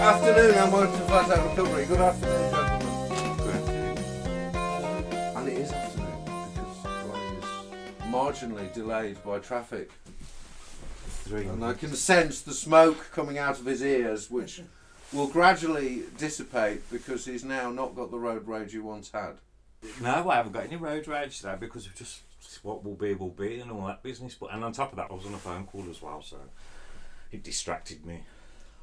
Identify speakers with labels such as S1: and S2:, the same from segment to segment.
S1: Good afternoon, I'm welcome to Flat Out Recovery. Good afternoon, gentlemen.
S2: Good afternoon.
S1: And it is afternoon because Ronnie is marginally delayed by traffic.
S2: Three.
S1: And I can sense the smoke coming out of his ears, which will gradually dissipate because he's now not got the road rage he once had.
S2: No, I haven't got any road rage today because of just what will be will be and all that business. But and on top of that, I was on a phone call as well, so it distracted me.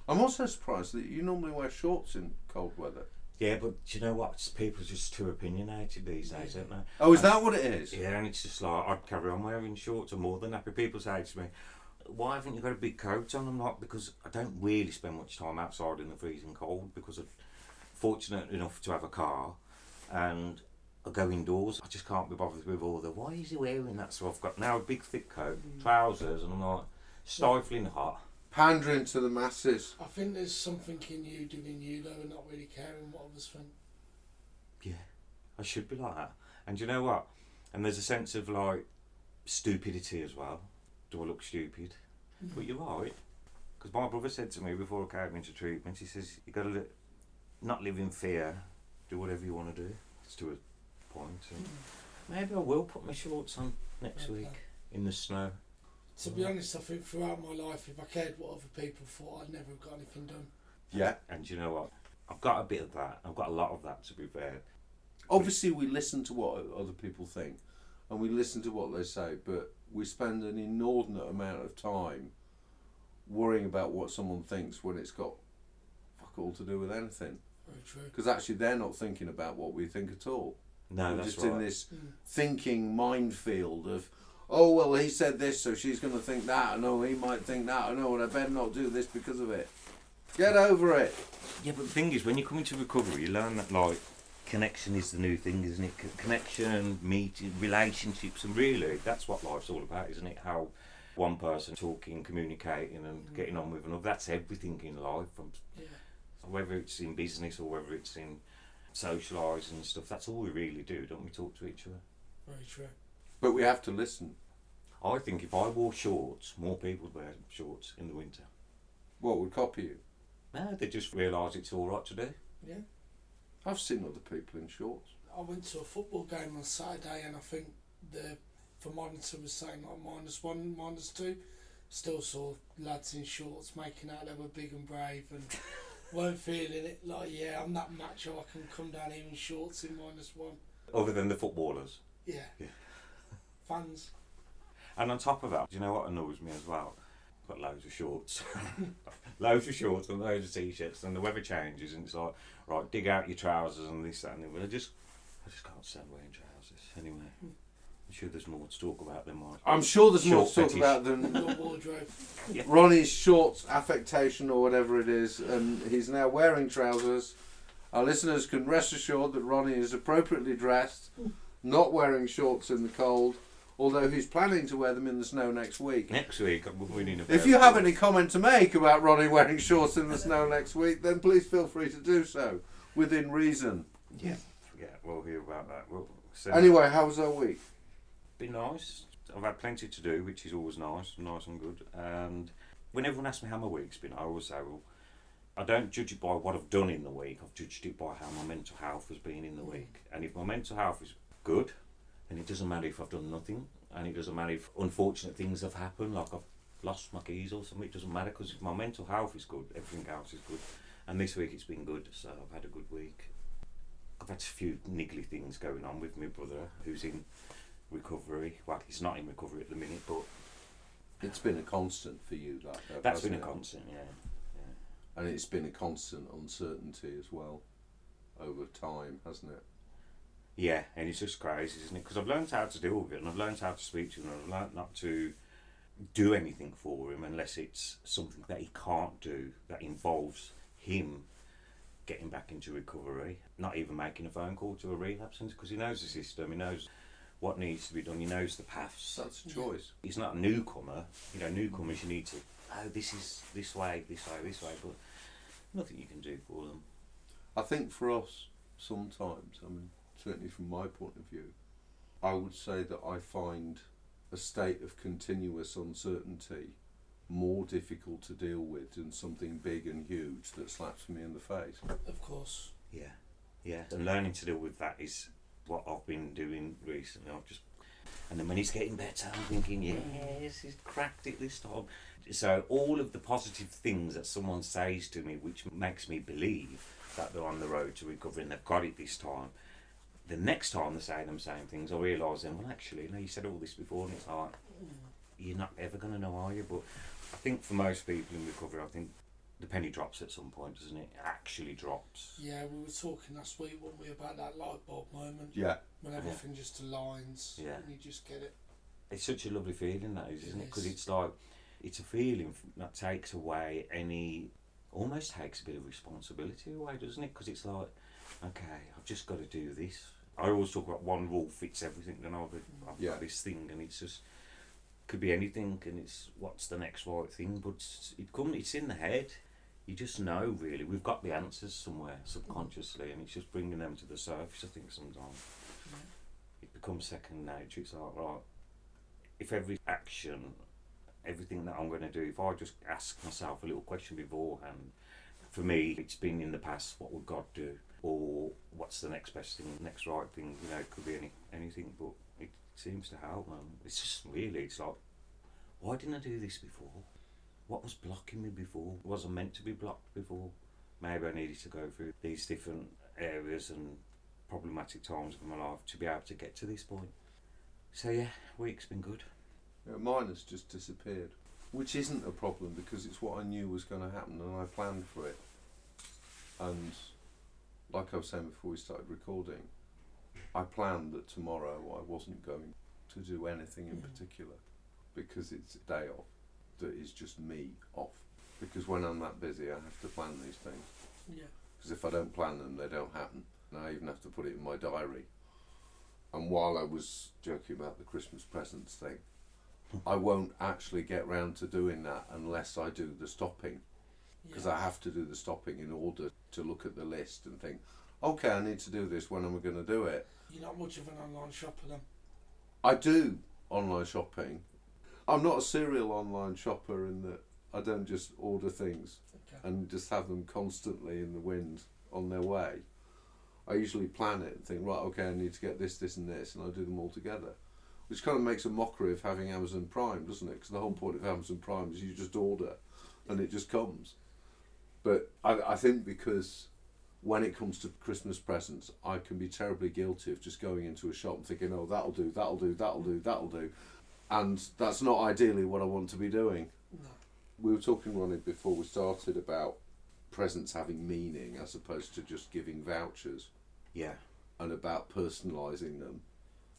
S1: I'm also surprised that you normally wear shorts in cold weather.
S2: Yeah, but do you know what? It's- People are just too opinionated these days, aren't they?
S1: Oh, is that what it is?
S2: Yeah, and it's just like I'd carry on wearing shorts. I'm more than happy. People say to me, "Why haven't you got a big coat on?" I'm like, because I don't really spend much time outside in the freezing cold because I'm fortunate enough to have a car, and I go indoors. I just can't be bothered with all the. Why is he wearing that? So I've got now a big thick coat, mm. trousers, and I'm like stifling hot.
S1: Pandering to the masses.
S3: I think there's something in you doing you though and not really caring what others think.
S2: Yeah, I should be like that. And you know what? And there's a sense of like stupidity as well. Do I look stupid? Mm. But you're right. Because my brother said to me before I came into treatment, he says, you got to li- not live in fear, do whatever you want to do. It's to a point. And mm. maybe I will put my shorts on next
S3: Okay.
S2: week in the snow.
S3: To be honest, I think throughout my life, if I cared what other people thought, I'd never have got anything done.
S1: Yeah.
S2: And you know what? I've got a bit of that. I've got a lot of that, to be fair.
S1: Obviously, we listen to what other people think and we listen to what they say, but we spend an inordinate amount of time worrying about what someone thinks when it's got fuck all to do with anything.
S3: True.
S1: Because actually, they're not thinking about what we think at all.
S2: No,
S1: We're
S2: that's
S1: just
S2: right.
S1: in this
S3: Mm.
S1: thinking minefield of, oh, well, he said this, so she's going to think that, and oh, he might think that, and oh, and I better not do this because of it. Get over it.
S2: Yeah, but the thing is, when you come into recovery, you learn that like connection is the new thing, isn't it? C- connection, meeting, relationships, and really, that's what life's all about, isn't it? How one person talking, communicating, and mm. getting on with another. That's everything in life, from
S3: Yeah.
S2: whether it's in business or whether it's in socialising and stuff. That's all we really do, don't we? Talk to each other.
S3: Very true.
S1: But we have to listen.
S2: I think if I wore shorts, more people would wear shorts in the winter.
S1: What would copy you?
S2: No, they just realise it's all right to do.
S3: Yeah.
S1: I've seen other people in shorts.
S3: I went to a football game on Saturday and I think the thermometer was saying like minus one, minus two. Still saw lads in shorts making out they were big and brave and weren't feeling it. Like, yeah, I'm that macho, I can come down here in shorts in minus one.
S2: Other than the footballers.
S3: Yeah.
S2: Yeah.
S3: Fans.
S2: And on top of that, do you know what annoys me as well? Got loads of shorts. loads of shorts and loads of t-shirts and the weather changes and it's like, right, dig out your trousers and this, that and the other. I just, I just can't stand wearing trousers. Anyway, hmm. I'm sure there's more to talk about than mine.
S1: I'm sure there's more to talk
S2: fetish.
S1: about than
S3: Your wardrobe.
S1: Ronnie's shorts affectation or whatever it is, and he's now wearing trousers. Our listeners can rest assured that Ronnie is appropriately dressed, hmm. not wearing shorts in the cold, although he's planning to wear them in the snow next week.
S2: Next week, uh, I'm winning a
S1: If you
S2: of
S1: have any comment to make about Ronnie wearing shorts in the snow next week, then please feel free to do so within reason.
S2: Yeah, yeah, we'll hear about that. We'll
S1: Anyway, how was our week?
S2: been nice. I've had plenty to do, which is always nice, nice and good. And when everyone asks me how my week's been, I always say, well, I don't judge it by what I've done in the week. I've judged it by how my mental health has been in the week. And if my mental health is good, then it doesn't matter if I've done nothing, and it doesn't matter if unfortunate things have happened, like I've lost my keys or something. It doesn't matter because if my mental health is good, everything else is good. And this week it's been good, so I've had a good week. I've had a few niggly things going on with my brother, who's in recovery. Well, he's not in recovery at the minute, but
S1: It's been a constant for you, that. though,
S2: that's been a
S1: it?
S2: constant, yeah.
S1: And it's been a constant uncertainty as well over time, hasn't it?
S2: Yeah, and it's just crazy, isn't it? Because I've learned how to deal with it, and I've learned how to speak to him, and I've learned not to do anything for him unless it's something that he can't do that involves him getting back into recovery. Not even making a phone call to a rehab centre because he knows the system, he knows what needs to be done, he knows the paths.
S1: That's a choice.
S2: He's not a newcomer. You know, newcomers you need to. Oh, this is this way, this way, this way, but nothing you can do for them.
S1: I think for us, sometimes, I mean, certainly from my point of view, I would say that I find a state of continuous uncertainty more difficult to deal with than something big and huge that slaps me in the face.
S3: Of course.
S2: Yeah, yeah. And learning to deal with that is what I've been doing recently. I've just, and then when it's getting better, I'm thinking, yes, he's cracked it this time. So all of the positive things that someone says to me, which makes me believe that they're on the road to recovery and they've got it this time. The next time they're saying them same things, I realise then, well, actually, you know, you said all this before, and it's like mm. you're not ever going to know, are you? But I think for most people in recovery, I think the penny drops at some point, doesn't it? It actually drops.
S3: Yeah, we were talking last week, weren't we, about that light bulb moment
S1: Yeah.
S3: when everything just aligns
S2: Yeah.
S3: and you just get it.
S2: It's such a lovely feeling that is, isn't
S3: It
S2: it? Because
S3: is.
S2: it's like it's a feeling that takes away any, almost takes a bit of responsibility away, doesn't it? Because it's like, okay, I've just got to do this. I always talk about one rule fits everything, and I've, I've
S1: Yeah.
S2: got this thing, and it's just could be anything, and it's what's the next right thing, but it's- it come, it's in the head. You just know, really. We've got the answers somewhere subconsciously, and it's just bringing them to the surface. I think sometimes it becomes second nature. It's like, right, if every action, everything that I'm going to do, if I just ask myself a little question beforehand, for me, it's been in the past, what would God do? Or what's the next best thing, next right thing? You know, it could be any anything, but it seems to help, man. It's just really, it's like, why didn't I do this before? What was blocking me before? Was I meant to be blocked before? Maybe I needed to go through these different areas and problematic times of my life to be able to get to this point. So yeah, week's been good.
S1: Yeah, mine has just disappeared, which isn't a problem because it's what I knew was going to happen and I planned for it. And like I was saying before we started recording, I planned that tomorrow I wasn't going to do anything in particular because it's a day off that is just me off. Because when I'm that busy, I have to plan these things.
S3: Yeah.
S1: Because if I don't plan them, they don't happen. And I even have to put it in my diary. And while I was joking about the Christmas presents thing, hmm. I won't actually get round to doing that unless I do the stopping. Because
S3: yeah.
S1: I have to do the stopping in order to look at the list and think, okay, I need to do this. When am I going to do it?
S3: You're not much of an online shopper then.
S1: I do online shopping. I'm not a serial online shopper in that I don't just order things
S3: Okay.
S1: and just have them constantly in the wind on their way. I usually plan it and think, right, okay, I need to get this, this, and this, and I do them all together. Which kind of makes a mockery of having Amazon Prime, doesn't it? Because the whole point of Amazon Prime is you just order and it just comes. But I, I think because when it comes to Christmas presents, I can be terribly guilty of just going into a shop and thinking, oh, that'll do, that'll do, that'll do, that'll do. And that's not ideally what I want to be doing
S3: No.
S1: we were talking Ronnie before we started about presents having meaning as opposed to just giving vouchers
S2: Yeah,
S1: and about personalising them.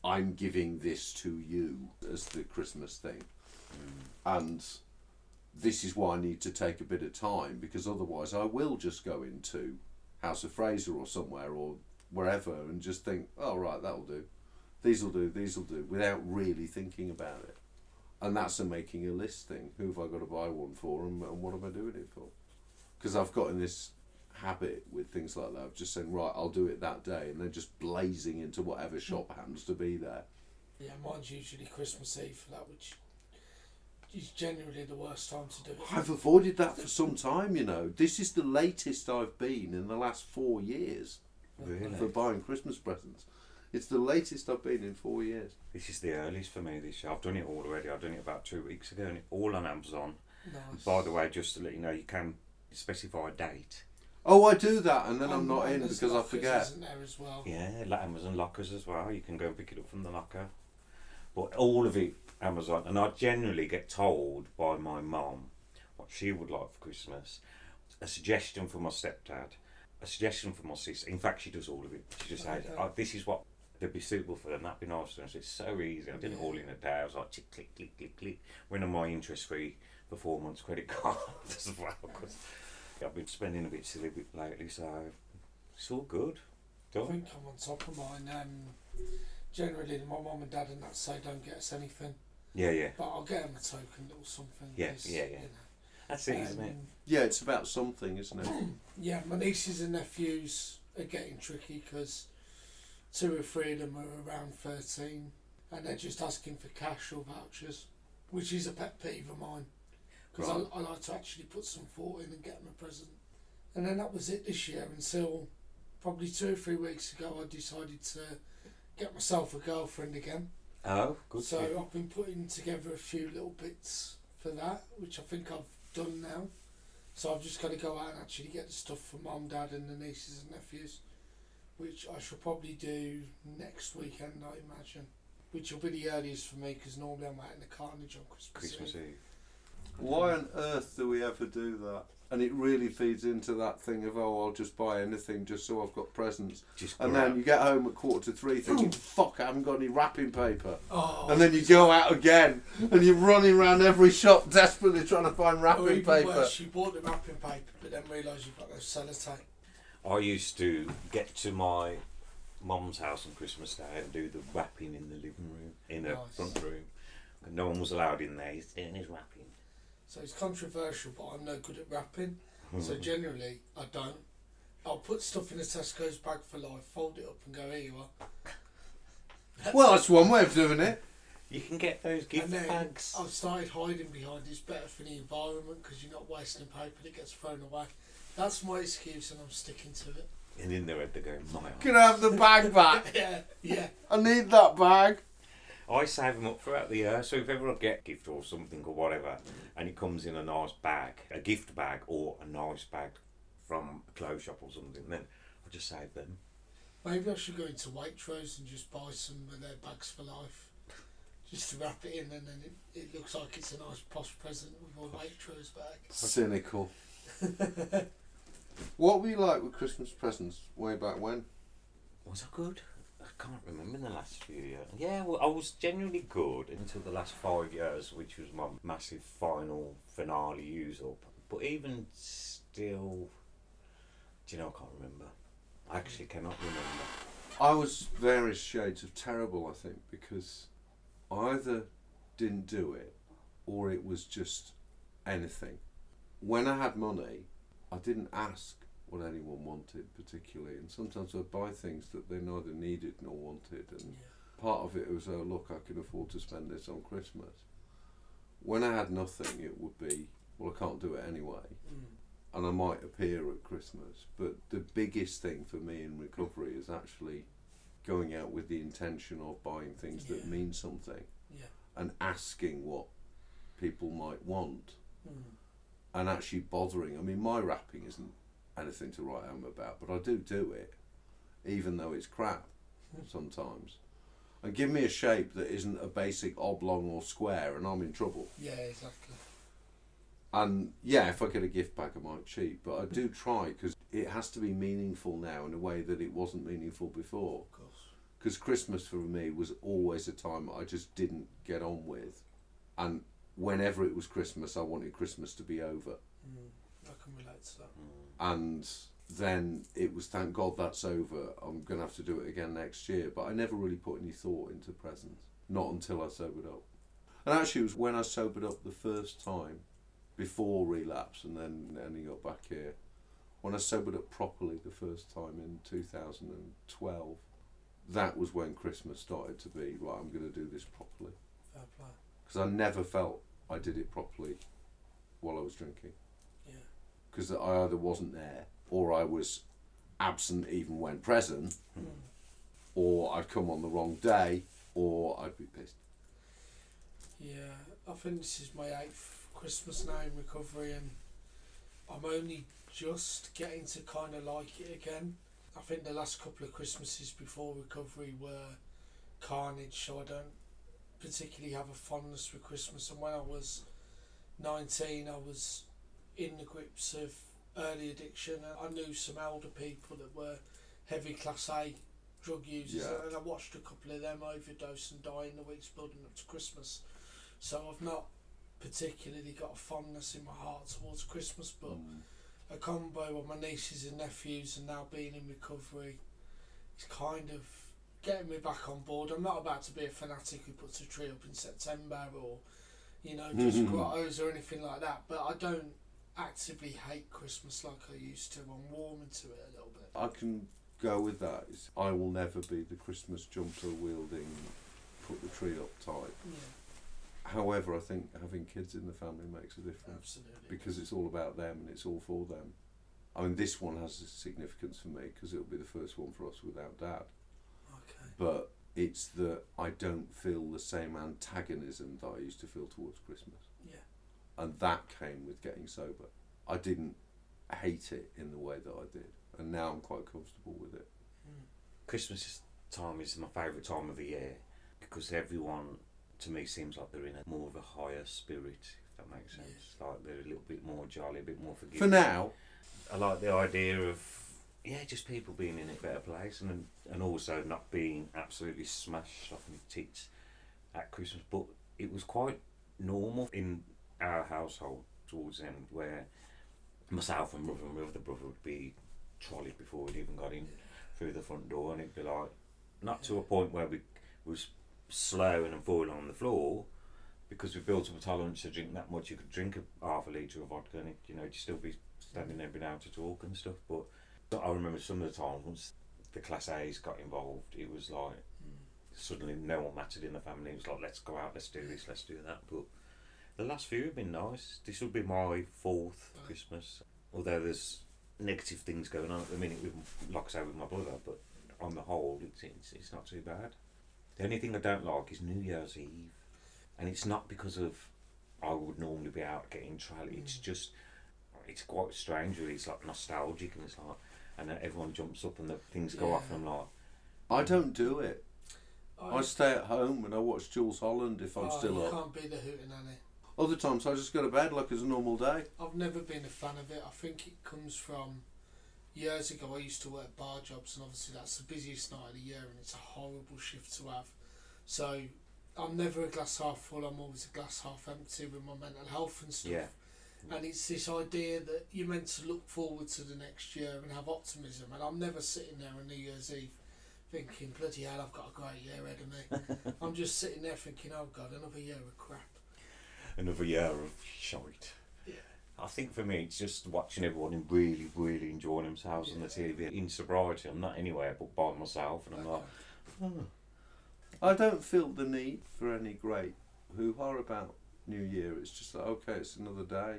S1: I'm giving this to you as the Christmas thing. Mm. And this is why I need to take a bit of time because otherwise I will just go into House of Fraser or somewhere or wherever and just think, oh, right, that'll do. These will do, these will do, without really thinking about it. And that's a making a list thing. Who have I got to buy one for and, and what am I doing it for? Because I've got in this habit with things like that of just saying, right, I'll do it that day and then just blazing into whatever shop happens to be there.
S3: Yeah, mine's usually Christmas Eve for that, which is generally the worst time to do it.
S1: I've avoided that for some time, you know. This is the latest I've been in the last four years
S2: really.
S1: for buying Christmas presents. It's the latest I've been in four years.
S2: This is the earliest for me this year. I've done it all already. I've done it about two weeks ago, and it all on Amazon.
S3: Nice.
S2: By the way, just to let you know, you can specify a date.
S1: Oh, I do that and then I'm not in because I forget.
S3: Isn't there as well?
S2: Yeah, like Amazon lockers as well. You can go and pick it up from the locker. But all of it Amazon, and I generally get told by my mum what she would like for Christmas. A suggestion for my stepdad, a suggestion for my sister. In fact, she does all of it. She just says, oh, "This is what would be suitable for them. That'd be nice." for them." So it's so easy. I did it all in a day. I was like, click, click, click, click, click. We're on my interest-free performance credit card as well because I've been spending a bit silly bit lately, so it's all good.
S3: I think I'm on top of mine. Um, generally, my mum and dad and that say don't get us anything,
S2: Yeah, yeah.
S3: but I'll get them a token or something.
S2: Yeah,
S3: 'cause,
S2: yeah, yeah.
S3: You
S2: That's
S3: know,
S2: it, isn't it?
S3: um,
S1: Yeah, it's about something, isn't it?
S3: Yeah, my nieces and nephews are getting tricky because two or three of them are around 13 and they're just asking for cash or vouchers, which is a pet peeve of mine. because
S1: Right.
S3: I, I like to actually put some thought in and get them a present. And then that was it this year until probably two or three weeks ago. I decided to get myself a girlfriend again.
S2: Oh, good.
S3: so
S2: for.
S3: I've been putting together a few little bits for that, which I think I've done now. So I've just got to go out and actually get the stuff for mum, dad, and the nieces and nephews, which I shall probably do next weekend, I imagine. Which will be the earliest for me because normally I'm out in the carnage on Christmas,
S2: Christmas
S3: Eve.
S2: Eve.
S1: Why on earth do we ever do that? And it really feeds into that thing of oh, I'll just buy anything just so I've got presents.
S2: Just
S1: And
S2: grab-
S1: then you get home at quarter to three thinking, fuck, I haven't got any wrapping paper.
S3: Oh,
S1: And then you go out again and you're running around every shop desperately trying to find
S3: or
S1: wrapping
S3: even
S1: paper.
S3: worse, you bought the wrapping paper but then realised you've got no sellotape.
S2: I used to get to my mum's house on Christmas Day and do the wrapping in the living room, in the
S3: Nice.
S2: front room. And no one was allowed in there. He's doing his wrapping.
S3: So it's controversial, but I'm no good at wrapping.
S2: Hmm.
S3: So generally, I don't. I'll put stuff in a Tesco's bag for life, fold it up, and go here you are.
S1: Well, that's one way of doing it.
S2: You can get those gift bags.
S3: I've started hiding behind it's better for the environment because you're not wasting paper that gets thrown away. That's my excuse, and I'm sticking to it.
S2: And in their head they're going, my
S1: Can I have the bag back?
S3: yeah, yeah.
S1: I need that bag.
S2: I save them up throughout the year, so if ever I get a gift or something or whatever, and it comes in a nice bag, a gift bag or a nice bag from a clothes shop or something, then I just save them.
S3: Maybe I should go into Waitrose and just buy some of their bags for life. Just to wrap it in, and then it, it looks like it's a nice posh present with a Waitrose bag.
S1: Cynical. what were you like with Christmas presents way back when?
S2: Was I good? I can't remember the last few years. Yeah, well, I was genuinely good until the last five years, which was my massive final finale use up. But even still, do you know, I can't remember. I actually cannot remember.
S1: I was various shades of terrible, I think, because I either didn't do it or it was just anything. When I had money, I didn't ask what anyone wanted particularly, and sometimes I'd buy things that they neither needed nor wanted, and part of it was, oh, look, I can afford to spend this on Christmas. When I had nothing, it would be, well, I can't do it anyway
S3: Mm.
S1: and I might appear at Christmas. But the biggest thing for me in recovery is actually going out with the intention of buying things that mean something
S3: Yeah.
S1: and asking what people might want
S3: Mm.
S1: and actually bothering. I mean, my wrapping isn't anything to write home about, but I do do it, even though it's crap hmm. sometimes. And give me a shape that isn't a basic oblong or square, and I'm in trouble.
S3: Yeah, exactly.
S1: And yeah, if I get a gift bag, I might cheat, but I do hmm. try because it has to be meaningful now in a way that it wasn't meaningful before.
S3: Of course.
S1: Because Christmas for me was always a time I just didn't get on with, and whenever it was Christmas, I wanted Christmas to be over.
S3: Mm. I can relate to that. Hmm.
S1: And then it was thank God that's over. I'm gonna have to do it again next year. But I never really put any thought into presents, not until I sobered up. And actually, it was when I sobered up the first time, before relapse, and then ending up back here. When I sobered up properly the first time in 2012, that was when Christmas started to be right. I'm going to do this properly
S3: Fair play.
S1: because I never felt I did it properly while I was drinking. Because I either wasn't there or I was absent even when present,
S3: Mm.
S1: or I'd come on the wrong day, or I'd be pissed.
S3: Yeah, I think this is my eighth Christmas now in recovery, and I'm only just getting to kind of like it again. I think the last couple of Christmases before recovery were carnage, so I don't particularly have a fondness for Christmas. And when I was 19, I was in the grips of early addiction, I knew some elder people that were heavy class A drug users,
S1: Yeah.
S3: and I watched a couple of them overdose and die in the weeks building up to Christmas. So I've not particularly got a fondness in my heart towards Christmas, but
S1: Mm.
S3: a combo of my nieces and nephews and now being in recovery is kind of getting me back on board. I'm not about to be a fanatic who puts a tree up in September or, you know, just grottos or anything like that, but I don't actively hate Christmas like I used to. I'm warming to it a little bit.
S1: I can go with that. It's, I will never be the Christmas jumper wielding, put the tree up type.
S3: Yeah.
S1: However, I think having kids in the family makes a difference
S3: Absolutely.
S1: because it's all about them and it's all for them. I mean, this one has a significance for me because it'll be the first one for us without dad.
S3: Okay.
S1: But it's that I don't feel the same antagonism that I used to feel towards Christmas. And that came with getting sober. I didn't hate it in the way that I did. And now I'm quite comfortable with it.
S2: Christmas time is my favourite time of the year because everyone, to me, seems like they're in a more of a higher spirit. If that makes sense, like they're a little bit more jolly, a bit more forgiving.
S1: For now,
S2: I like the idea of yeah, just people being in a better place and and also not being absolutely smashed off my tits at Christmas. But it was quite normal in our household towards the end where myself and brother and my other brother would be trolleyed before we'd even got in through the front door and it'd be like not to a point where we was slowing and falling on the floor because we built up a tolerance to drink that much. You could drink a half a litre of vodka and it, you know you'd still be standing there being able to talk and stuff but I remember some of the times once the class A's got involved it was like
S3: Mm.
S2: suddenly no one mattered in the family. It was like let's go out let's do this let's do that but the last few have been nice this will be my fourth Christmas although there's negative things going on at the minute with like I say with my brother but on the whole it's, it's, it's not too bad the only thing I don't like is New Year's Eve and it's not because of I would normally be out getting trally it's
S3: Mm.
S2: just it's quite strange really it's like nostalgic and it's like and then everyone jumps up and the things go off and I'm like
S1: I don't do it.
S3: I,
S1: I stay at home and I watch Jools Holland if I'm
S3: oh,
S1: still
S3: you
S1: up.
S3: can't be the hootenanny.
S1: Other times I just go to bed like it's a normal day.
S3: I've never been a fan of it. I think it comes from years ago. I used to work bar jobs, and obviously that's the busiest night of the year, and it's a horrible shift to have. So I'm never a glass half full. I'm always a glass half empty with my mental health and stuff.
S2: Yeah.
S3: And it's this idea that you're meant to look forward to the next year and have optimism. And I'm never sitting there on New Year's Eve thinking, bloody hell, I've got a great year ahead of me. I'm just sitting there thinking, oh God, another year of crap.
S2: Another year of shite.
S3: Yeah.
S2: I think for me, it's just watching everyone really, really enjoying themselves on the TV. In sobriety, I'm not anywhere but by myself, and I'm like, oh.
S1: I don't feel the need for any great hoo ha about New Year. It's just like, okay, it's another day.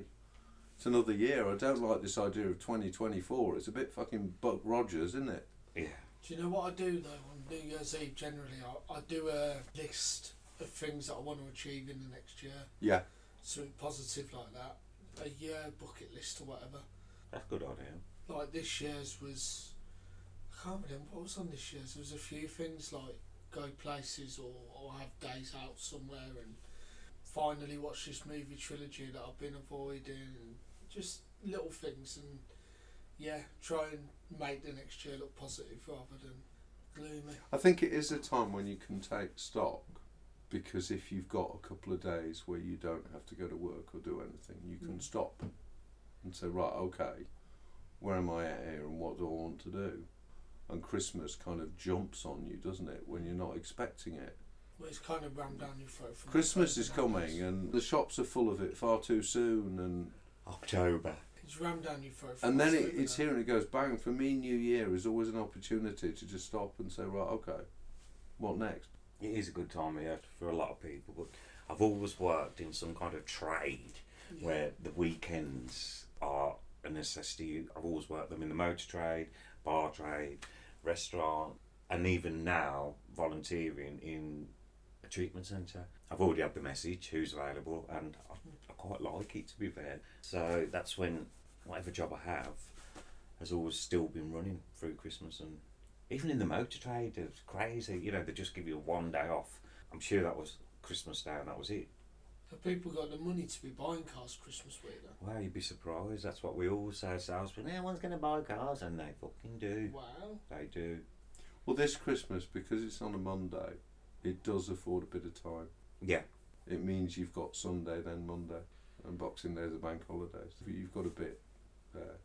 S1: It's another year. I don't like this idea of 2024. It's a bit fucking Buck Rogers, isn't it?
S2: yeah,
S3: Do you know what I do though on New Year's Eve? Generally, I, I do a list of things that I want to achieve in the next year.
S1: Yeah.
S3: Something positive like that. A year bucket list or whatever.
S2: that's a good idea.
S3: Like this year's was. I can't remember what was on this year's. There was a few things like go places or, or have days out somewhere and finally watch this movie trilogy that I've been avoiding and just little things and yeah, try and make the next year look positive rather than gloomy.
S1: I think it is a time when you can take stock because if you've got a couple of days where you don't have to go to work or do anything, you can
S3: Mm.
S1: stop and say, right, okay, where am I at here and what do I want to do? And Christmas kind of jumps on you, doesn't it, when you're not expecting it?
S3: Well, it's kind of rammed down your throat. From
S1: Christmas is coming
S3: now.
S1: and the shops are full of it far too soon and
S2: October.
S3: It's rammed down your throat.
S1: and then it, it's here and it goes bang. For me, New Year is always an opportunity to just stop and say, right, okay, what next?
S2: It is a good time of year for a lot of people, but I've always worked in some kind of trade
S3: Yeah.
S2: where the weekends are a necessity. I've always worked them in the motor trade, bar trade, restaurant, and even now volunteering in a treatment centre. I've already had the message who's available, and I, I quite like it to be fair. So that's when whatever job I have has always still been running through Christmas and even in the motor trade, it's crazy. You know, they just give you one day off. I'm sure that was Christmas Day and that was it.
S3: Have people got the money to be buying cars Christmas week though?
S2: Wow, you'd be surprised. That's what we always say as salesmen. No one's going to buy cars, and they fucking do.
S3: Wow.
S2: They do.
S1: Well, this Christmas, because it's on a Monday, it does afford a bit of time.
S2: Yeah,
S1: It means you've got Sunday, then Monday, and Boxing Day is a bank holiday. So you've got a bit there.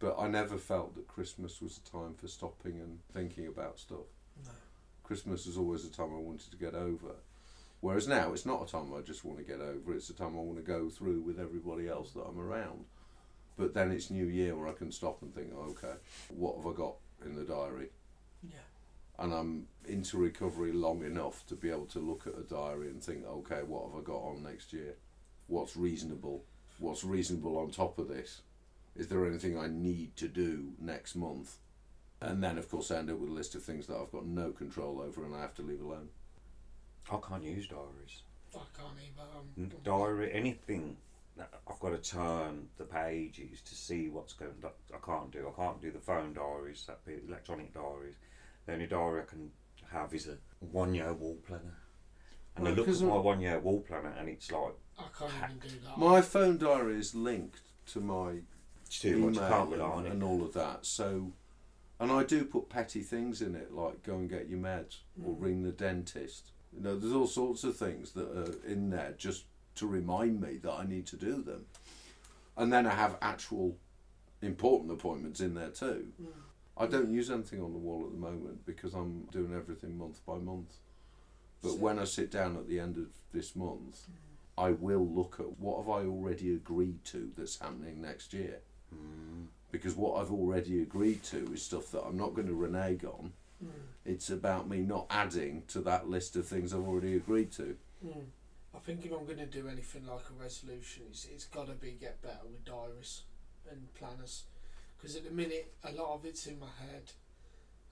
S1: But I never felt that Christmas was a time for stopping and thinking about stuff.
S3: No.
S1: Christmas was always a time I wanted to get over. Whereas now, it's not a time I just want to get over, it's a time I want to go through with everybody else that I'm around. But then it's New Year where I can stop and think, oh, okay, what have I got in the diary?
S3: Yeah.
S1: and I'm into recovery long enough to be able to look at a diary and think, okay, what have I got on next year? What's reasonable? What's reasonable on top of this? Is there anything I need to do next month? And then, of course, I end up with a list of things that I've got no control over and I have to leave alone.
S2: I can't use diaries.
S3: I can't either. Um,
S2: Diary, anything. I've got to turn the pages to see what's going. That I can't do. I can't do the phone diaries. That be electronic diaries. The only diary I can have is a one-year wall planner. And I
S1: Well,
S2: look at
S1: 'cause
S2: my one-year wall planner, and it's like
S3: I can't even do that.
S1: My phone diary is linked to my
S2: it's too much. I
S1: email
S2: can't rely on
S1: and,
S2: it.
S1: and all of that. So, and I do put petty things in it, like go and get your meds or
S3: Mm.
S1: ring the dentist. You know, there's all sorts of things that are in there just to remind me that I need to do them. And then I have actual important appointments in there too.
S3: Mm.
S1: I don't use anything on the wall at the moment because I'm doing everything month by month. But
S3: So-
S1: when I sit down at the end of this month, I will look at what have I already agreed to that's happening next year
S2: Mm.
S1: because what I've already agreed to is stuff that I'm not going to renege on.
S3: Mm.
S1: It's about me not adding to that list of things I've already agreed to.
S3: Mm. I think if I'm going to do anything like a resolution, it's, it's got to be get better with diaries and planners. Because at the minute, a lot of it's in my head,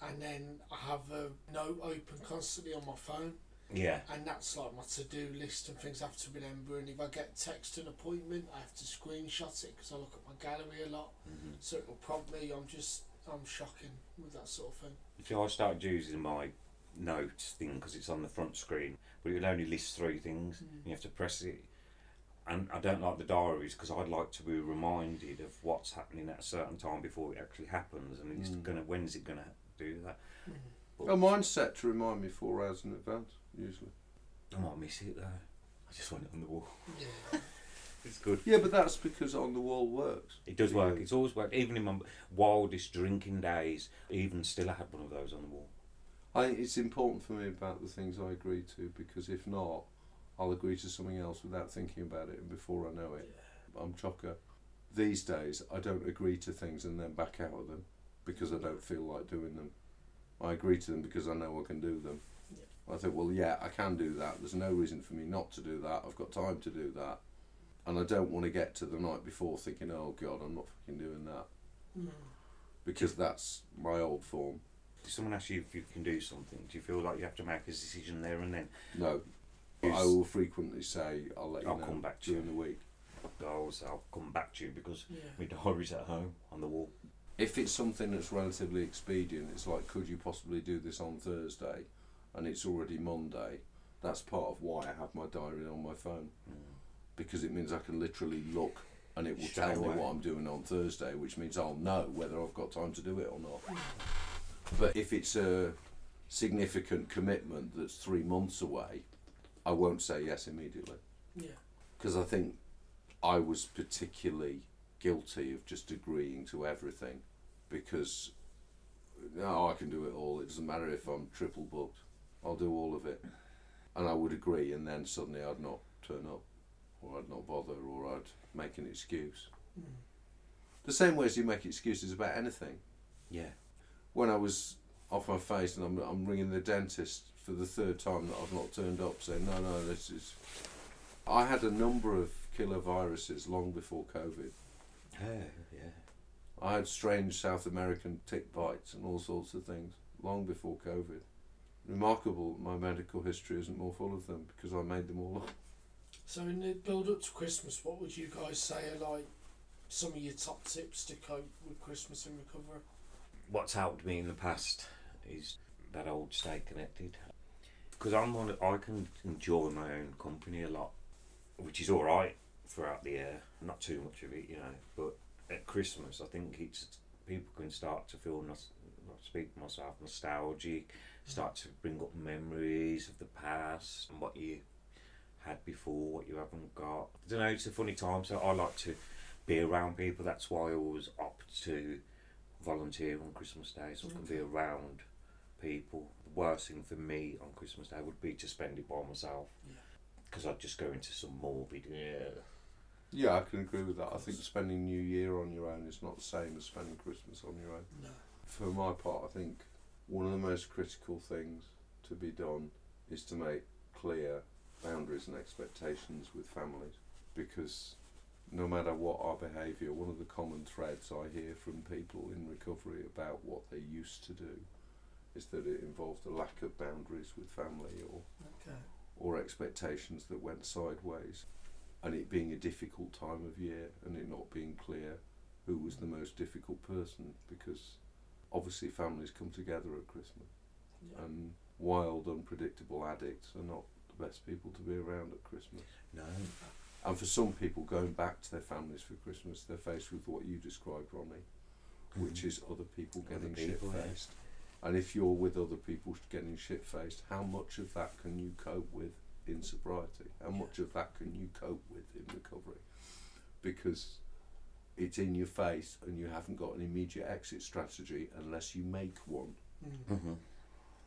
S3: and then I have a note open constantly on my phone,
S2: Yeah.
S3: and that's like my to do list and things I have to remember. And if I get text an appointment, I have to screenshot it because I look at my gallery a lot,
S2: Mm-hmm.
S3: so it will prompt me. I'm just, I'm shocking with that sort of thing.
S2: See, I started using my notes thing because it's on the front screen, but it will only list three things.
S3: Mm.
S2: You have to press it. And I don't like the diaries because I'd like to be reminded of what's happening at a certain time before it actually happens. And it's
S1: Mm.
S2: gonna when's it gonna do that?
S3: Mm.
S1: Oh, mine's set to remind me four hours in advance, usually.
S2: I might miss it though. I just want it on the wall.
S3: Yeah.
S2: It's good.
S1: Yeah, but that's because on the wall works.
S2: It does work. It's always worked. Even in my wildest drinking days, even still, I had one of those on the wall.
S1: I think it's important for me about the things I agree to because if not, I'll agree to something else without thinking about it, and before I know it, I'm chocker. These days, I don't agree to things and then back out of them because I don't feel like doing them. I agree to them because I know I can do them. I think, well, yeah, I can do that. There's no reason for me not to do that. I've got time to do that. And I don't want to get to the night before thinking, oh, God, I'm not fucking doing that
S3: Mm.
S1: because that's my old form.
S2: If someone asks you if you can do something, do you feel like you have to make a decision there and then?
S1: No. But I will frequently say, I'll let you
S2: I'll
S1: know
S2: come back to you.
S1: during the week.
S2: I'll, I'll come back to you because
S3: Yeah.
S2: my diary's at home on the wall.
S1: If it's something that's relatively expedient, it's like, could you possibly do this on Thursday? And it's already Monday. That's part of why I have my diary on my phone
S2: Mm.
S1: because it means I can literally look and it will
S2: Straight
S1: tell me what I'm doing on Thursday, which means I'll know whether I've got time to do it or not. But if it's a significant commitment that's three months away, I won't say yes immediately
S3: Yeah.
S1: because I think I was particularly guilty of just agreeing to everything because no, I can do it all. It doesn't matter if I'm triple booked. I'll do all of it, and I would agree, and then suddenly I'd not turn up, or I'd not bother, or I'd make an excuse.
S3: Mm.
S1: The same way as you make excuses about anything.
S2: Yeah.
S1: When I was off my face and I'm, I'm ringing the dentist for the third time that I've not turned up, saying no, no, this is. I had a number of killer viruses long before COVID.
S2: Yeah, yeah.
S1: I had strange South American tick bites and all sorts of things long before COVID. Remarkable, my medical history isn't more full of them because I made them all up.
S3: So in the build up to Christmas, what would you guys say are like some of your top tips to cope with Christmas and recovery?
S2: What's helped me in the past is that old stay connected. Because I'm one, I can enjoy my own company a lot, which is all right throughout the year. Not too much of it, you know. But at Christmas, I think it's people can start to feel, nos- not speak myself, nostalgic. Start to bring up memories of the past and what you had before, what you haven't got. I don't know. It's a funny time, so I like to be around people. That's why I always opt to volunteer on Christmas Day, so I can be mm. around people. The worst thing for me on Christmas Day would be to spend it by myself.
S3: Yeah.
S2: Because I'd just go into some morbid. Yeah.
S1: Yeah, I can agree with that. I think spending New Year on your own is not the same as spending Christmas on your own.
S3: No.
S1: For my part, I think one of the most critical things to be done is to make clear boundaries and expectations with families because no matter what our behaviour, one of the common threads I hear from people in recovery about what they used to do is that it involved a lack of boundaries with family or
S3: Okay.
S1: or expectations that went sideways, and it being a difficult time of year and it not being clear who was the most difficult person because obviously families come together at Christmas
S3: Yeah.
S1: and wild, unpredictable addicts are not the best people to be around at Christmas.
S2: No.
S1: And for some people, going back to their families for Christmas, they're faced with what you described, Ronnie, which hmm. is other people getting shit faced. And if you're with other people getting shit faced, how much of that can you cope with in sobriety? How
S3: Yeah.
S1: much of that can you cope with in recovery? Because it's in your face and you haven't got an immediate exit strategy unless you make one.
S3: Mm.
S2: Mm-hmm.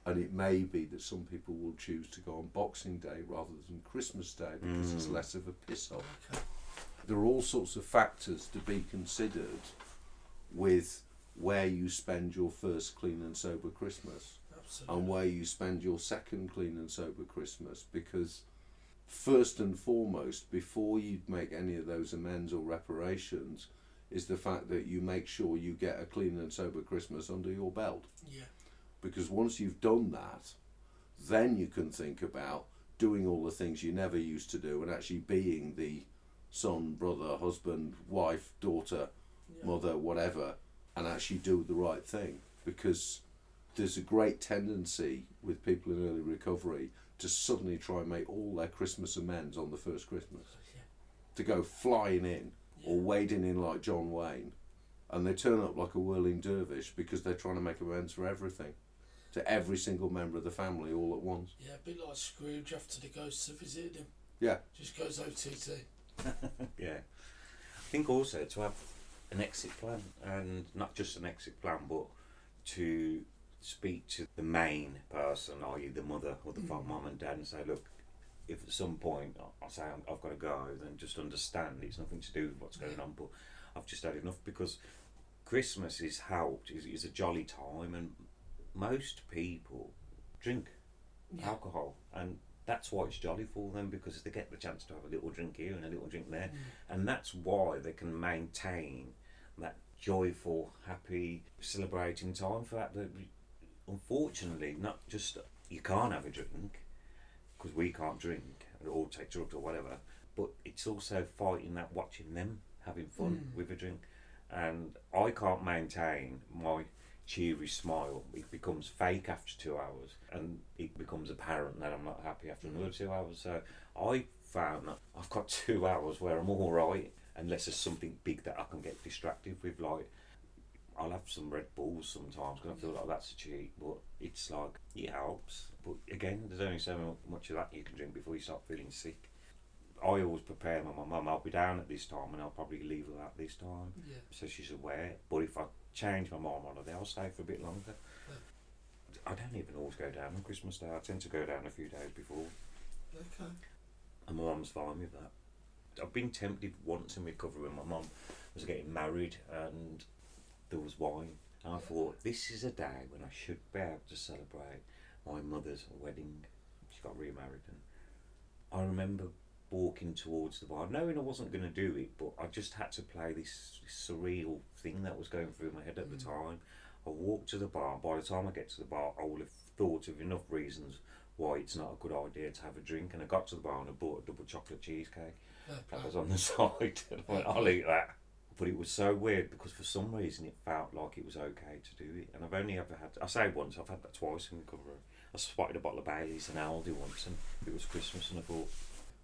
S1: And it may be that some people will choose to go on Boxing Day rather than Christmas Day because it's
S2: Mm.
S1: less of a piss off.
S3: Okay.
S1: There are all sorts of factors to be considered with where you spend your first clean and sober Christmas
S3: Absolutely.
S1: and where you spend your second clean and sober Christmas because first and foremost before you make any of those amends or reparations is the fact that you make sure you get a clean and sober Christmas under your belt
S3: yeah.
S1: because once you've done that then you can think about doing all the things you never used to do and actually being the son, brother, husband, wife, daughter,
S3: Yeah.
S1: mother, whatever, and actually do the right thing. Because there's a great tendency with people in early recovery to suddenly try and make all their Christmas amends on the first Christmas.
S3: Oh, yeah.
S1: To go flying in or wading in like John Wayne, and they turn up like a whirling dervish because they're trying to make amends for everything, to every single member of the family all at once.
S3: Yeah, a bit like Scrooge after the ghosts have visited him.
S1: Yeah.
S3: Just goes OTT.
S2: yeah. I think also to have an exit plan and not just an exit plan, but to speak to the main person, i.e., the mother or the
S3: Mm.
S2: mum and dad, and say, look, if at some point I- I say I'm, I've got to go, then just understand it's nothing to do with what's going on, but I've just had enough because Christmas is helped, is, is a jolly time, and most people drink
S3: Yeah.
S2: alcohol, and that's why it's jolly for them because they get the chance to have a little drink here and a little drink there,
S3: Mm.
S2: and that's why they can maintain that joyful, happy, celebrating time for that. That unfortunately, not just you can't have a drink because we can't drink or take drugs or whatever, but it's also fighting that watching them having fun
S3: Mm.
S2: with a drink, and I can't maintain my cheery smile. It becomes fake after two hours, and it becomes apparent that I'm not happy after another two hours. So I found that I've got two hours where I'm all right, unless there's something big that I can get distracted with. Like I'll have some Red Bulls sometimes because I feel like that's a cheat, but it's like it helps. But again, there's only so much of that you can drink before you start feeling sick. I always prepare my mum. I'll be down at this time, and I'll probably leave her at this time
S3: Yeah.
S2: so she's aware. But if I change my mind on her, I'll stay for a bit longer. I don't even always go down on Christmas Day. I tend to go down a few days before,
S3: Okay.
S2: and my mum's fine with that. I've been tempted once in recovery when my mum was getting married and there was wine. And I thought, this is a day when I should be able to celebrate my mother's wedding. She got remarried, and I remember walking towards the bar, knowing I wasn't going to do it, but I just had to play this, this surreal thing that was going through my head at the
S3: Mm.
S2: time. I walked to the bar. By the time I get to the bar, I will have thought of enough reasons why it's not a good idea to have a drink. And I got to the bar and I bought a double chocolate cheesecake. That was on the side. and I went, I'll eat that. But it was so weird because for some reason it felt like it was okay to do it. And I've only ever had, I say once, I've had that twice in the recovery. I spotted a bottle of Bailey's and Aldi once and it was Christmas and I thought,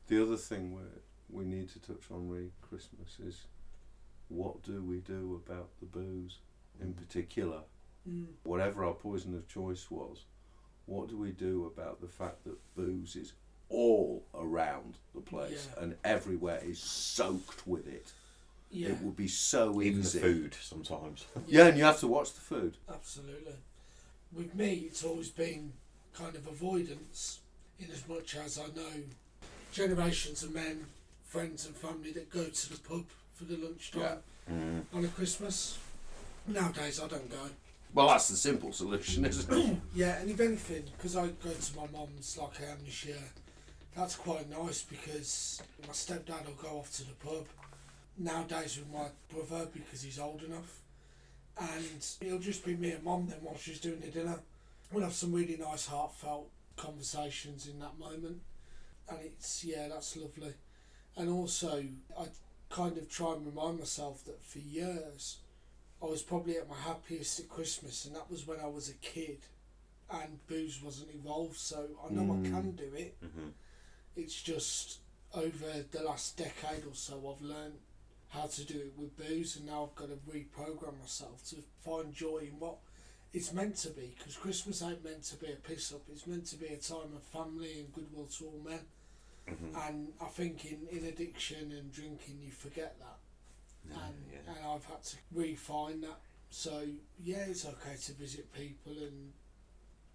S1: The other thing we we need to touch on re Christmas is what do we do about the booze in particular?
S3: Mm.
S1: Whatever our poison of choice was, what do we do about the fact that booze is all around the place
S3: Yeah.
S1: and everywhere is soaked with it?
S3: Yeah.
S1: It would be so
S2: even
S1: easy.
S2: the food sometimes.
S1: Yeah, and you have to watch the food.
S3: Absolutely. With me, it's always been kind of avoidance, in as much as I know generations of men, friends, and family that go to the pub for the lunchtime
S1: Yeah.
S2: Mm.
S3: on a Christmas. Nowadays, I don't go.
S1: Well, that's the simple solution, isn't it?
S3: Yeah, and if anything, because I go to my mum's like I am this year, that's quite nice because my stepdad will go off to the pub nowadays with my brother because he's old enough, and it'll just be me and mum then while she's doing the dinner. We'll have some really nice, heartfelt conversations in that moment, and it's yeah, that's lovely. And also, I kind of try and remind myself that for years, I was probably at my happiest at Christmas, and that was when I was a kid, and booze wasn't involved. So I know I
S1: Mm.
S3: can do it.
S2: hmm
S3: It's just over the last decade or so, I've learned how to do it with booze, and now I've got to reprogram myself to find joy in what it's meant to be. Because Christmas ain't meant to be a piss up; it's meant to be a time of family and goodwill to all men.
S2: hmm
S3: And I think in, in addiction and drinking, you forget that, and
S2: yeah.
S3: and I've had to refine that. So yeah, it's okay to visit people and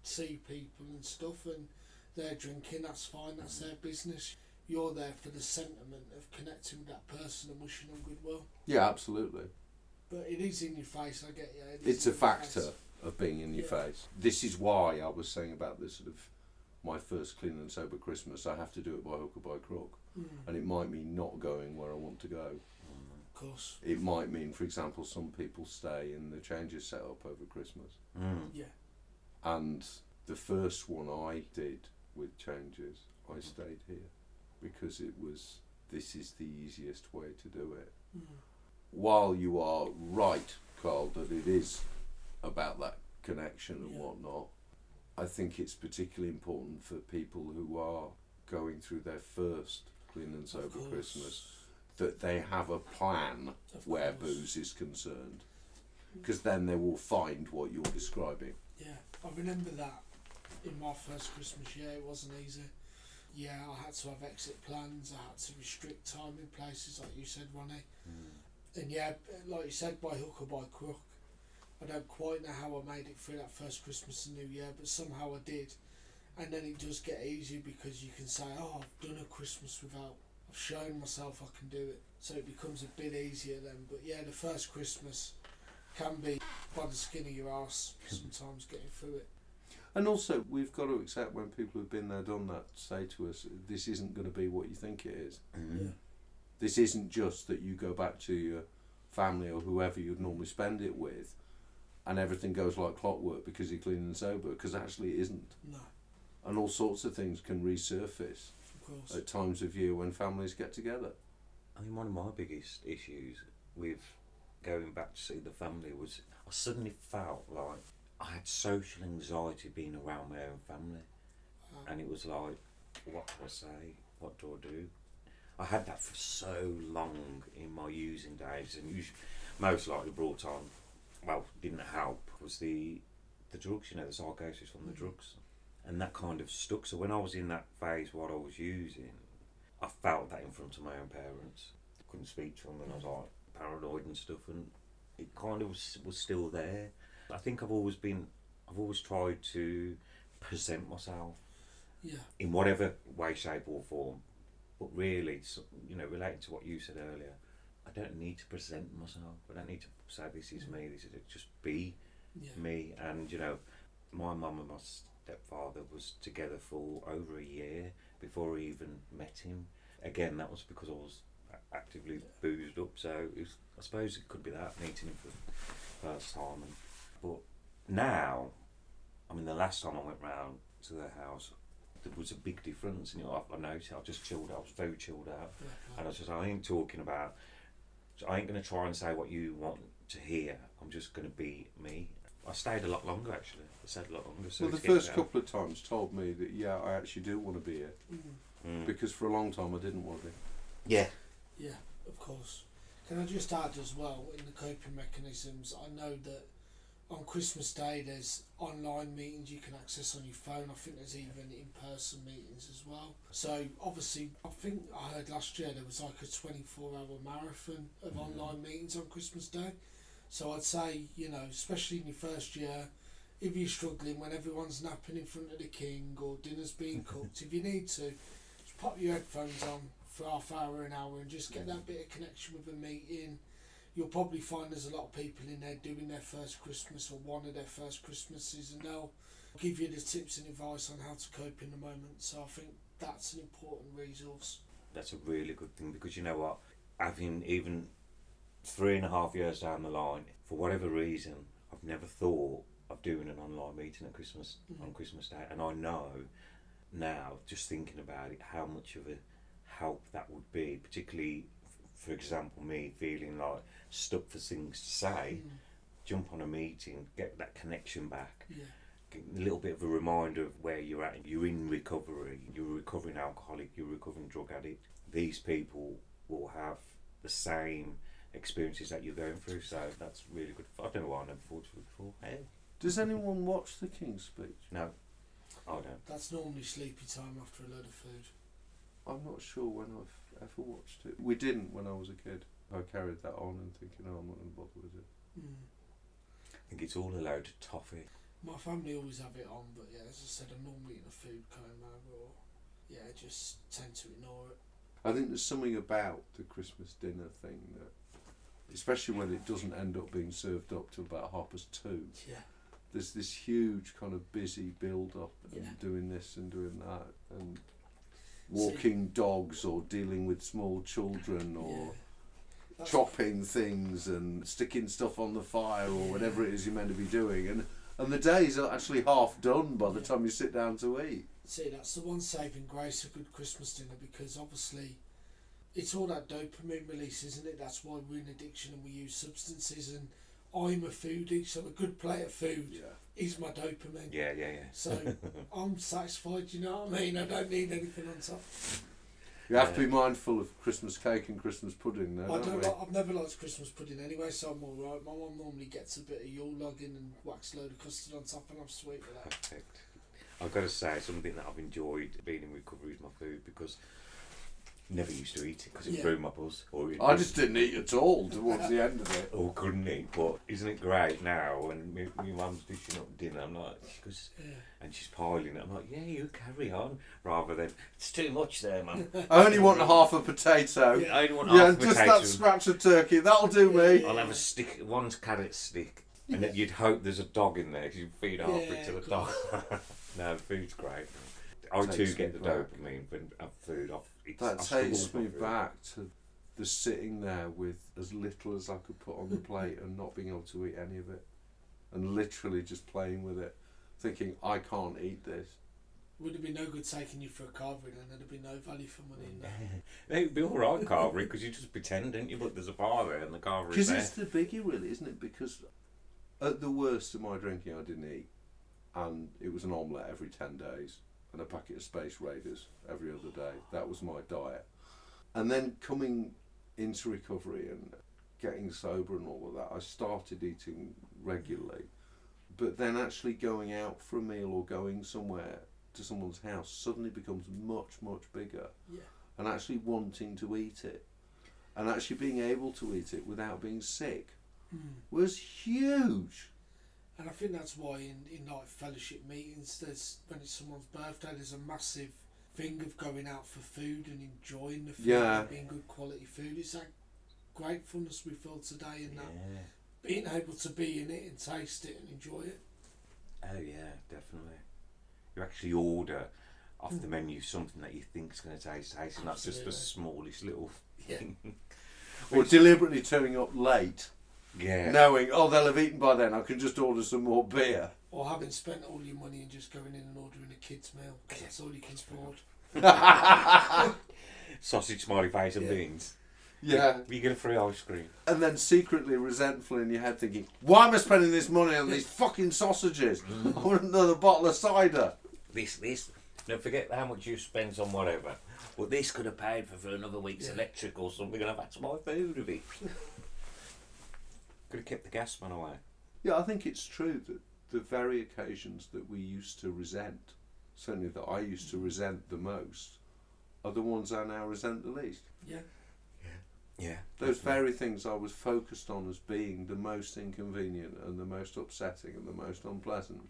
S3: see people and stuff, and they're drinking. That's fine. That's their business. You're there for the sentiment of connecting with that person and wishing them goodwill.
S1: Yeah, absolutely.
S3: But it is in your face. I get you. It is
S1: It's a factor
S3: face.
S1: of being in your
S3: Yeah.
S1: face. This is why I was saying about this sort of my first clean and sober Christmas. I have to do it by hook or by crook,
S3: Mm,
S1: and it might mean not going where I want to go.
S3: of course.
S1: It might mean, for example, some people stay in the changes set up over Christmas.
S2: Mm.
S3: Yeah.
S1: And the first one I did with changes, I stayed here because it was this is the easiest way to do it.
S3: Mm,
S1: While you are right, Carl, that it is about that connection and
S3: Yeah.
S1: whatnot, I think it's particularly important for people who are going through their first clean and sober. Christmas that they have a plan
S3: Of
S1: where
S3: course.
S1: booze is concerned because then they will find what you're describing.
S3: Yeah, I remember that in my first Christmas year. It wasn't easy. Yeah, I had to have exit plans. I had to restrict time in places, like you said, Ronnie.
S2: Mm.
S3: And yeah, like you said, by hook or by crook. I don't quite know how I made it through that first Christmas and New Year, but somehow I did. And then it does get easier because you can say, "Oh, I've done a Christmas without. I've shown myself I can do it." So it becomes a bit easier then. But yeah, the first Christmas can be by the skin of your ass sometimes getting through it.
S1: And also, we've got to accept when people who've been there, done that, say to us, this isn't going to be what you think it is.
S2: Mm.
S1: This isn't just that you go back to your family or whoever you'd normally spend it with and everything goes like clockwork because you're clean and sober, because actually it isn't.
S3: No,
S1: And all sorts of things can resurface
S3: of
S1: at times of year when families get together.
S2: I mean, one of my biggest issues with going back to see the family was I suddenly felt like I had social anxiety being around my own family. And it was like, what do I say? What do I do? I had that for so long in my using days, and us- most likely brought on, well, didn't help, was the the drugs, you know, the psychosis from the
S3: Mhm.
S2: drugs. And that kind of stuck. So when I was in that phase, what I was using, I felt that in front of my own parents. Couldn't speak to them, and I was like paranoid and stuff, and it kind of was, was still there. I think I've always been, I've always tried to present myself
S3: yeah,
S2: in whatever way, shape, or form. But really, you know, relating to what you said earlier, I don't need to present myself. I don't need to say this is me. This is it. Just be
S3: yeah.
S2: me. And you know, my mum and my stepfather was together for over a year before I even met him. Again, that was because I was actively boozed up. So it was, I suppose it could be that meeting him for the first time. And, but now, I mean, the last time I went round to their house, there was a big difference. And you know, I, I noticed I just chilled out. I was very chilled out.
S3: yeah,
S2: And I was just, I ain't talking about, I ain't going to try and say what you want to hear. I'm just going to be me. I stayed a lot longer actually. I stayed a lot longer. So
S1: well, the first couple of times told me that, yeah, I actually do want to be here.
S3: Mm,
S2: Mm.
S1: Because for a long time I didn't want to be.
S2: Yeah.
S3: yeah, of course. Can I just add as well in the coping mechanisms? I know that on Christmas Day there's online meetings you can access on your phone. I think there's even in-person meetings as well. So obviously, I think I heard last year there was like a 24-hour marathon of
S2: Mhm.
S3: online meetings on Christmas Day. So I'd say you know, especially in your first year, if you're struggling when everyone's napping in front of the king or dinner's being cooked, if you need to, just pop your headphones on for half hour, an hour, and just get that bit of connection with a meeting. You'll probably find there's a lot of people in there doing their first Christmas or one of their first Christmases, and they'll give you the tips and advice on how to cope in the moment. So I think that's an important resource.
S2: That's a really good thing because you know what? Having even three and a half years down the line, for whatever reason, I've never thought of doing an online meeting at Christmas
S3: Mhm.
S2: on Christmas Day, and I know now, just thinking about it, how much of a help that would be, particularly, f- for example, me feeling like stuck for things to say.
S3: Mm,
S2: Jump on a meeting, get that connection back.
S3: yeah,
S2: a little bit of a reminder of where you're at. You're in recovery. You're a recovering alcoholic. You're a recovering drug addict. These people will have the same experiences that you're going through. So that's really good. I don't know why I never thought of it before. Hey,
S1: Does anyone watch the King's Speech?
S2: no, I don't.
S3: that's normally sleepy time after a load of food.
S1: I'm not sure when I've ever watched it. We didn't when I was a kid. I carried that on and thinking, oh, I'm not going to bother with it.
S3: Mm.
S2: I think it's all a load of toffee.
S3: My family always have it on, but yeah, as I said, I'm normally in a food coma or yeah, I just tend to ignore it.
S1: I think there's something about the Christmas dinner thing that, especially when it doesn't end up being served up till about half past two,
S3: Yeah,
S1: there's this huge kind of busy build up and
S3: Yeah.
S1: doing this and doing that and walking dogs or dealing with small children or
S3: yeah. That's-
S1: chopping things and sticking stuff on the fire or whatever it is you're meant to be doing and and the days are actually half done by the
S3: Yeah.
S1: time you sit down to eat.
S3: See, that's the one saving grace of a good Christmas dinner because obviously it's all that dopamine release, isn't it? That's why we're in addiction and we use substances. And I'm a foodie, so a good plate of food
S1: Yeah.
S3: is my dopamine.
S2: Yeah, yeah, yeah.
S3: So I'm satisfied, you know what I mean? I don't need anything on top.
S1: You have to be mindful of Christmas cake and Christmas pudding though,
S3: I
S1: don't
S3: don't
S1: we?
S3: like, I've never liked Christmas pudding anyway, so I'm alright. My mum normally gets a bit of Yule log in and wax a load of custard on top, and I'm sweet with that.
S2: Perfect. I've got to say something that I've enjoyed being in recovery is my food because never used to eat it because it
S3: Yeah.
S2: ruined my buzz. Or
S1: I just didn't eat at all towards the end of it.
S2: or couldn't eat. But isn't it great now when my, mum's dishing up dinner? I'm like, she goes,
S3: Yeah.
S2: and she's piling it. I'm like, yeah, you carry on. Rather than it's too much there, mum.
S1: I only want half a potato.
S3: Yeah.
S2: I only want
S1: Yeah,
S2: half a
S1: just that scratch of turkey. That'll do me.
S2: I'll have a stick, one carrot stick, and you'd hope there's a dog in there because you feed half
S3: Yeah,
S2: it to the dog. no, food's great. I
S1: Takes
S2: too get the
S1: back.
S2: dopamine when I have food off. It's,
S1: That
S2: I struggle
S1: takes me
S2: food.
S1: back to the sitting there with as little as I could put on the plate and not being able to eat any of it, and literally just playing with it, thinking I can't eat this.
S3: Would have been no good taking you for a carvery, and there'd have been no value for money in that.
S2: It'd be all right, carvery, because you just pretend, don't you? But there's a bar there and the carvery's
S1: Because it's the biggie, really, isn't it? Because at the worst of my drinking, I didn't eat, and it was an omelette every ten days and a packet of Space Raiders every other day. That was my diet. And then coming into recovery and getting sober and all of that, I started eating regularly. But then actually going out for a meal or going somewhere to someone's house suddenly becomes much, much bigger
S3: Yeah.
S1: and actually wanting to eat it and actually being able to eat it without being sick
S3: Mm.
S1: was huge.
S3: And I think that's why in, in like fellowship meetings, there's when it's someone's birthday, there's a massive thing of going out for food and enjoying the food
S1: Yeah.
S3: and being good quality food. It's that gratefulness we feel today and that being able to be in it and taste it and enjoy it.
S2: Oh yeah, definitely. You actually order off
S3: Mm.
S2: the menu something that you think's going to taste tasty, and that's just the smallest little
S3: Yeah.
S2: thing.
S1: Or deliberately turning up late,
S2: yeah.
S1: knowing, oh, they'll have eaten by then, I can just order some more beer.
S3: Or having spent all your money and just going in and ordering a kid's meal 'cause that's all you can afford.
S2: Sausage, smiley face, and
S3: Yeah.
S2: beans.
S1: Yeah.
S2: You get a free ice cream.
S1: And then secretly resentful in your head, thinking, why am I spending this money on these fucking sausages? I want another bottle of cider.
S2: This, this. Don't forget how much you spend on whatever. Well, this could have paid for, for another week's
S3: Yeah.
S2: electric or something, and I've had to buy food of it. Could have kept the gas man away.
S1: Yeah, I think it's true that the very occasions that we used to resent, certainly that I used to resent the most, are the ones I now resent the least.
S3: Yeah.
S2: Yeah.
S1: Those very things I was focused on as being the most inconvenient and the most upsetting and the most unpleasant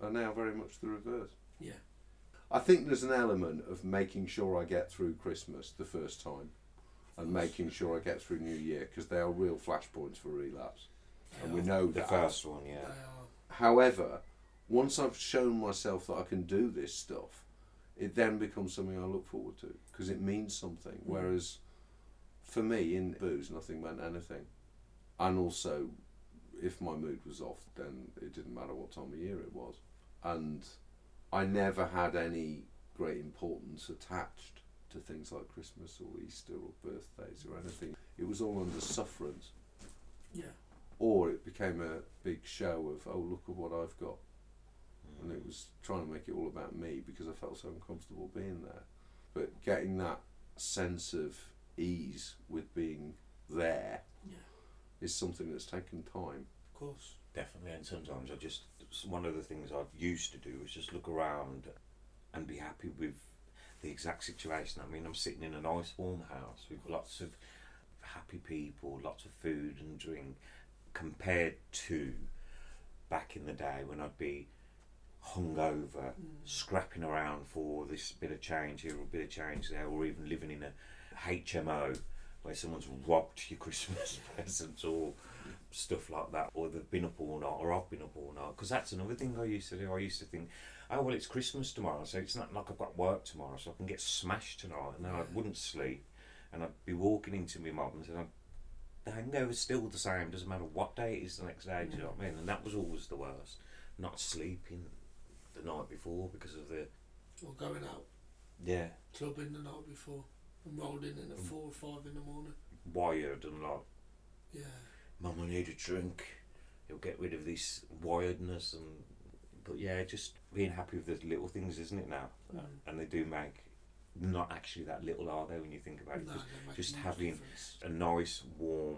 S1: are now very much the reverse.
S3: Yeah.
S1: I think there's an element of making sure I get through Christmas the first time. And making sure I get through New Year because they are real flashpoints for relapse,
S3: They
S1: and we
S3: are.
S1: know
S2: The
S1: that.
S2: first one, yeah.
S1: However, once I've shown myself that I can do this stuff, it then becomes something I look forward to because it means something. Mm. Whereas for me, in booze, nothing meant anything. And also, if my mood was off, then it didn't matter what time of year it was. And I never had any great importance attached to things like Christmas or Easter or birthdays or anything. It was all under sufferance
S3: Yeah.
S1: or it became a big show of oh look at what I've got, and it mm. was trying to make it all about me because I felt so uncomfortable being there. But getting that sense of ease with being there
S3: Yeah.
S1: is something that's taken time.
S3: Of course.
S2: Definitely, and sometimes I just one of the things I've used to do is just look around and be happy with the exact situation. I mean, I'm sitting in a nice warm house with lots of happy people, lots of food and drink, compared to back in the day when I'd be hungover, mm. scrapping around for this bit of change here or a bit of change there, or even living in a HMO where someone's robbed your Christmas presents or stuff like that, or they've been up all night, or I've been up all night. Because that's another thing I used to do. I used to think, oh well, it's Christmas tomorrow, so it's not like I've got work tomorrow, so I can get smashed tonight, and then I wouldn't sleep, and I'd be walking into my mum's, and I'd, the hangover's still the same. Doesn't matter what day it is the next day. Do you know what I mean? And that was always the worst. Not sleeping the night before because of the
S3: Or going out
S2: yeah
S3: clubbing the night before and rolling in at mm. four or five in the morning.
S2: wired and like
S3: Yeah.
S2: Mum, I need a drink. It'll get rid of this wiredness and. But yeah, just being happy with those little things, isn't it now?
S3: Mm.
S2: And they do make not actually that little, are they? When you think about it,
S3: No,
S2: just,
S3: they make
S2: just
S3: a huge
S2: having
S3: difference.
S2: a nice, warm.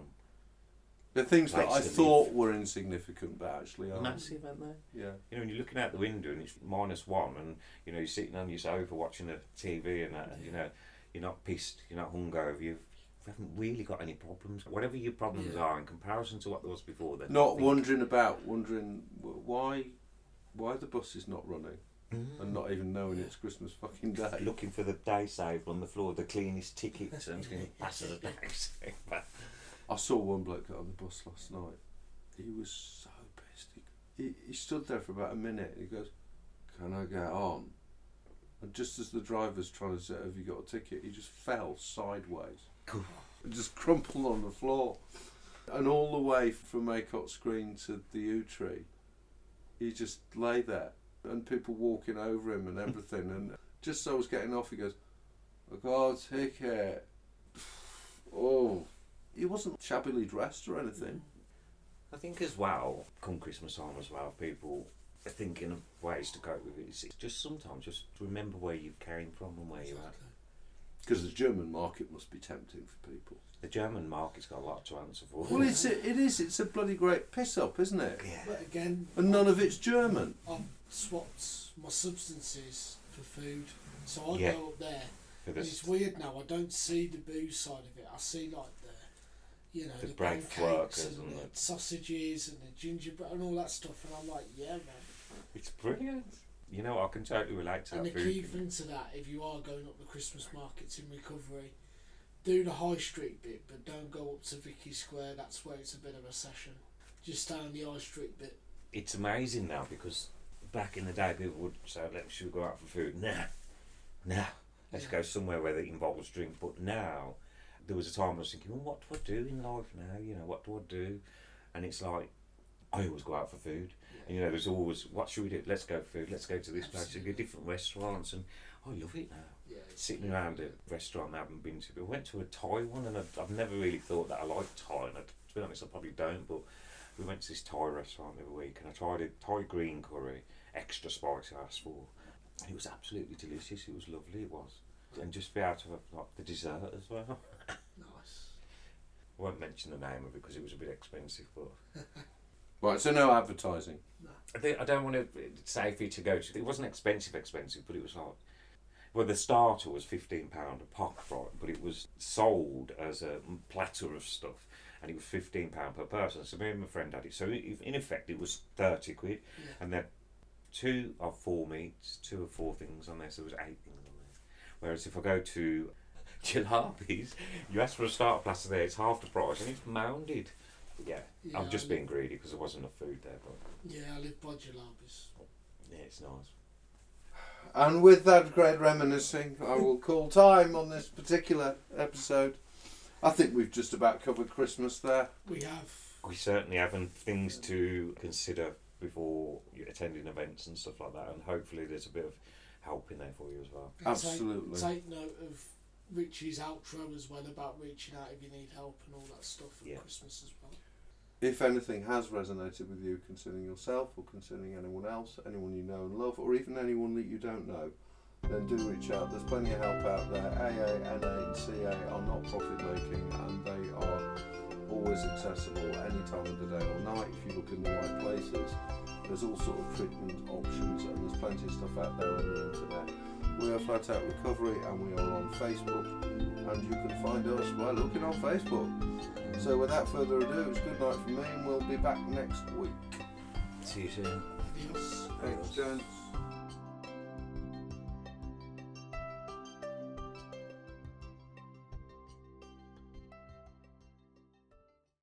S1: The things that I thought
S2: live.
S1: were insignificant but actually are.
S2: Massive, aren't they?
S1: Yeah.
S2: You know, when you're looking out the window and it's minus one, and you know you're sitting on your sofa watching the TV and that, and you know you're not pissed, you're not hungover, you've, you haven't really got any problems. Whatever your problems
S3: Yeah.
S2: are in comparison to what there was before, then
S1: Not wondering about, wondering why, why the bus is not running, and not even knowing it's Christmas fucking day.
S2: looking for the day saved on the floor, the cleanest ticket. and going pass a day saver.
S1: I saw one bloke get on the bus last night. He was so pissed. He, he, he stood there for about a minute. He goes, "Can I get on?" And just as the driver's trying to say, "Have you got a ticket?" he just fell sideways, and just crumpled on the floor. And all the way from Maycott Screen to the Yew Tree, he just lay there, and people walking over him and everything. and just as I was getting off, he goes, "I got a ticket." Oh, he wasn't shabbily dressed or anything.
S2: I think as well, come Christmas time as well, people are thinking of ways to cope with it. It's just sometimes just remember where you came from and where you're at.
S1: Because the German market must be tempting for people.
S2: The German market's got a lot to answer for.
S1: Well, it's a, it is. It's a bloody great piss up, isn't it?
S2: yeah.
S3: But again,
S1: And none of it's German.
S3: I've swapped my substances for food, so I
S2: Yeah.
S3: go up there.
S2: For
S3: And
S2: the,
S3: it's weird now. I don't see the booze side of it. I see like the, you know,
S2: The
S3: the,
S2: bread
S3: pancakes
S2: workers
S3: and,
S2: and
S3: the
S2: the-
S3: sausages and the gingerbread and all that stuff. And I'm like, yeah, man.
S2: it's brilliant. You know, I can totally relate to
S3: And
S2: that And
S3: the key thing to that, if you are going up the Christmas markets in recovery, do the high street bit, but don't go up to Vicky Square. That's where it's a bit of a session. Just stay on the high street bit.
S2: It's amazing now because back in the day people would say, "Let's should go out for food?" Nah, nah. Let's
S3: Yeah.
S2: go somewhere where it involves drink. But now, there was a time I was thinking, well, what do I do in life now? You know, what do I do? And it's like, I always go out for food. And, you know, there's always, what should we do? Let's go for food. Let's go to this place. And go
S3: Absolutely.
S2: different restaurants. And I love it now.
S3: Yeah. it's-
S2: Sitting around a restaurant I haven't been to. I went to a Thai one and I've, I've never really thought that I like Thai. And I, to be honest, I probably don't. But we went to this Thai restaurant the other week and I tried a Thai green curry, extra spicy, I asked for. It was absolutely delicious. It was lovely, it was. And just be able to have like, the dessert as well.
S3: Nice.
S2: I won't mention the name of it because it was a bit expensive, but
S1: Right, so no advertising.
S2: I, think, I don't want to say for you to go to. It wasn't expensive, expensive, but it was like. Well, the starter was fifteen pound a pop, right? But it was sold as a platter of stuff, and it was fifteen pound per person. So me and my friend had it. So in effect, it was thirty quid,
S3: Yeah.
S2: and then two of four meats, two of four things on there. So there was eight things on there. Whereas if I go to Jalopis, you ask for a starter platter there, it's half the price and it's mounded. But yeah,
S3: Yeah,
S2: I'm just being greedy because there wasn't enough food there, but
S3: Yeah, I live by jalabis.
S2: yeah, it's nice.
S1: And with that great reminiscing, I will call time on this particular episode. I think we've just about covered Christmas there.
S3: We have.
S2: We certainly haven't things to consider before you attending events and stuff like that, and hopefully there's a bit of help in there for you as well.
S3: and take-
S1: Absolutely.
S3: Take, note of Richie's outro as well about reaching out if you need help and all that stuff for
S2: Yeah.
S3: Christmas as well.
S1: If anything has resonated with you concerning yourself or concerning anyone else, anyone you know and love, or even anyone that you don't know, then do reach out. There's plenty of help out there. AA, NA, and CA are not profit making and they are always accessible any time of the day or night if you look in the right places. There's all sort of treatment options and there's plenty of stuff out there on the internet. We are Flat Out Recovery and we are on Facebook and you can find us by looking on Facebook. So without further ado, it's good night from me and we'll be back next week.
S2: See you soon.
S1: Thanks, gents.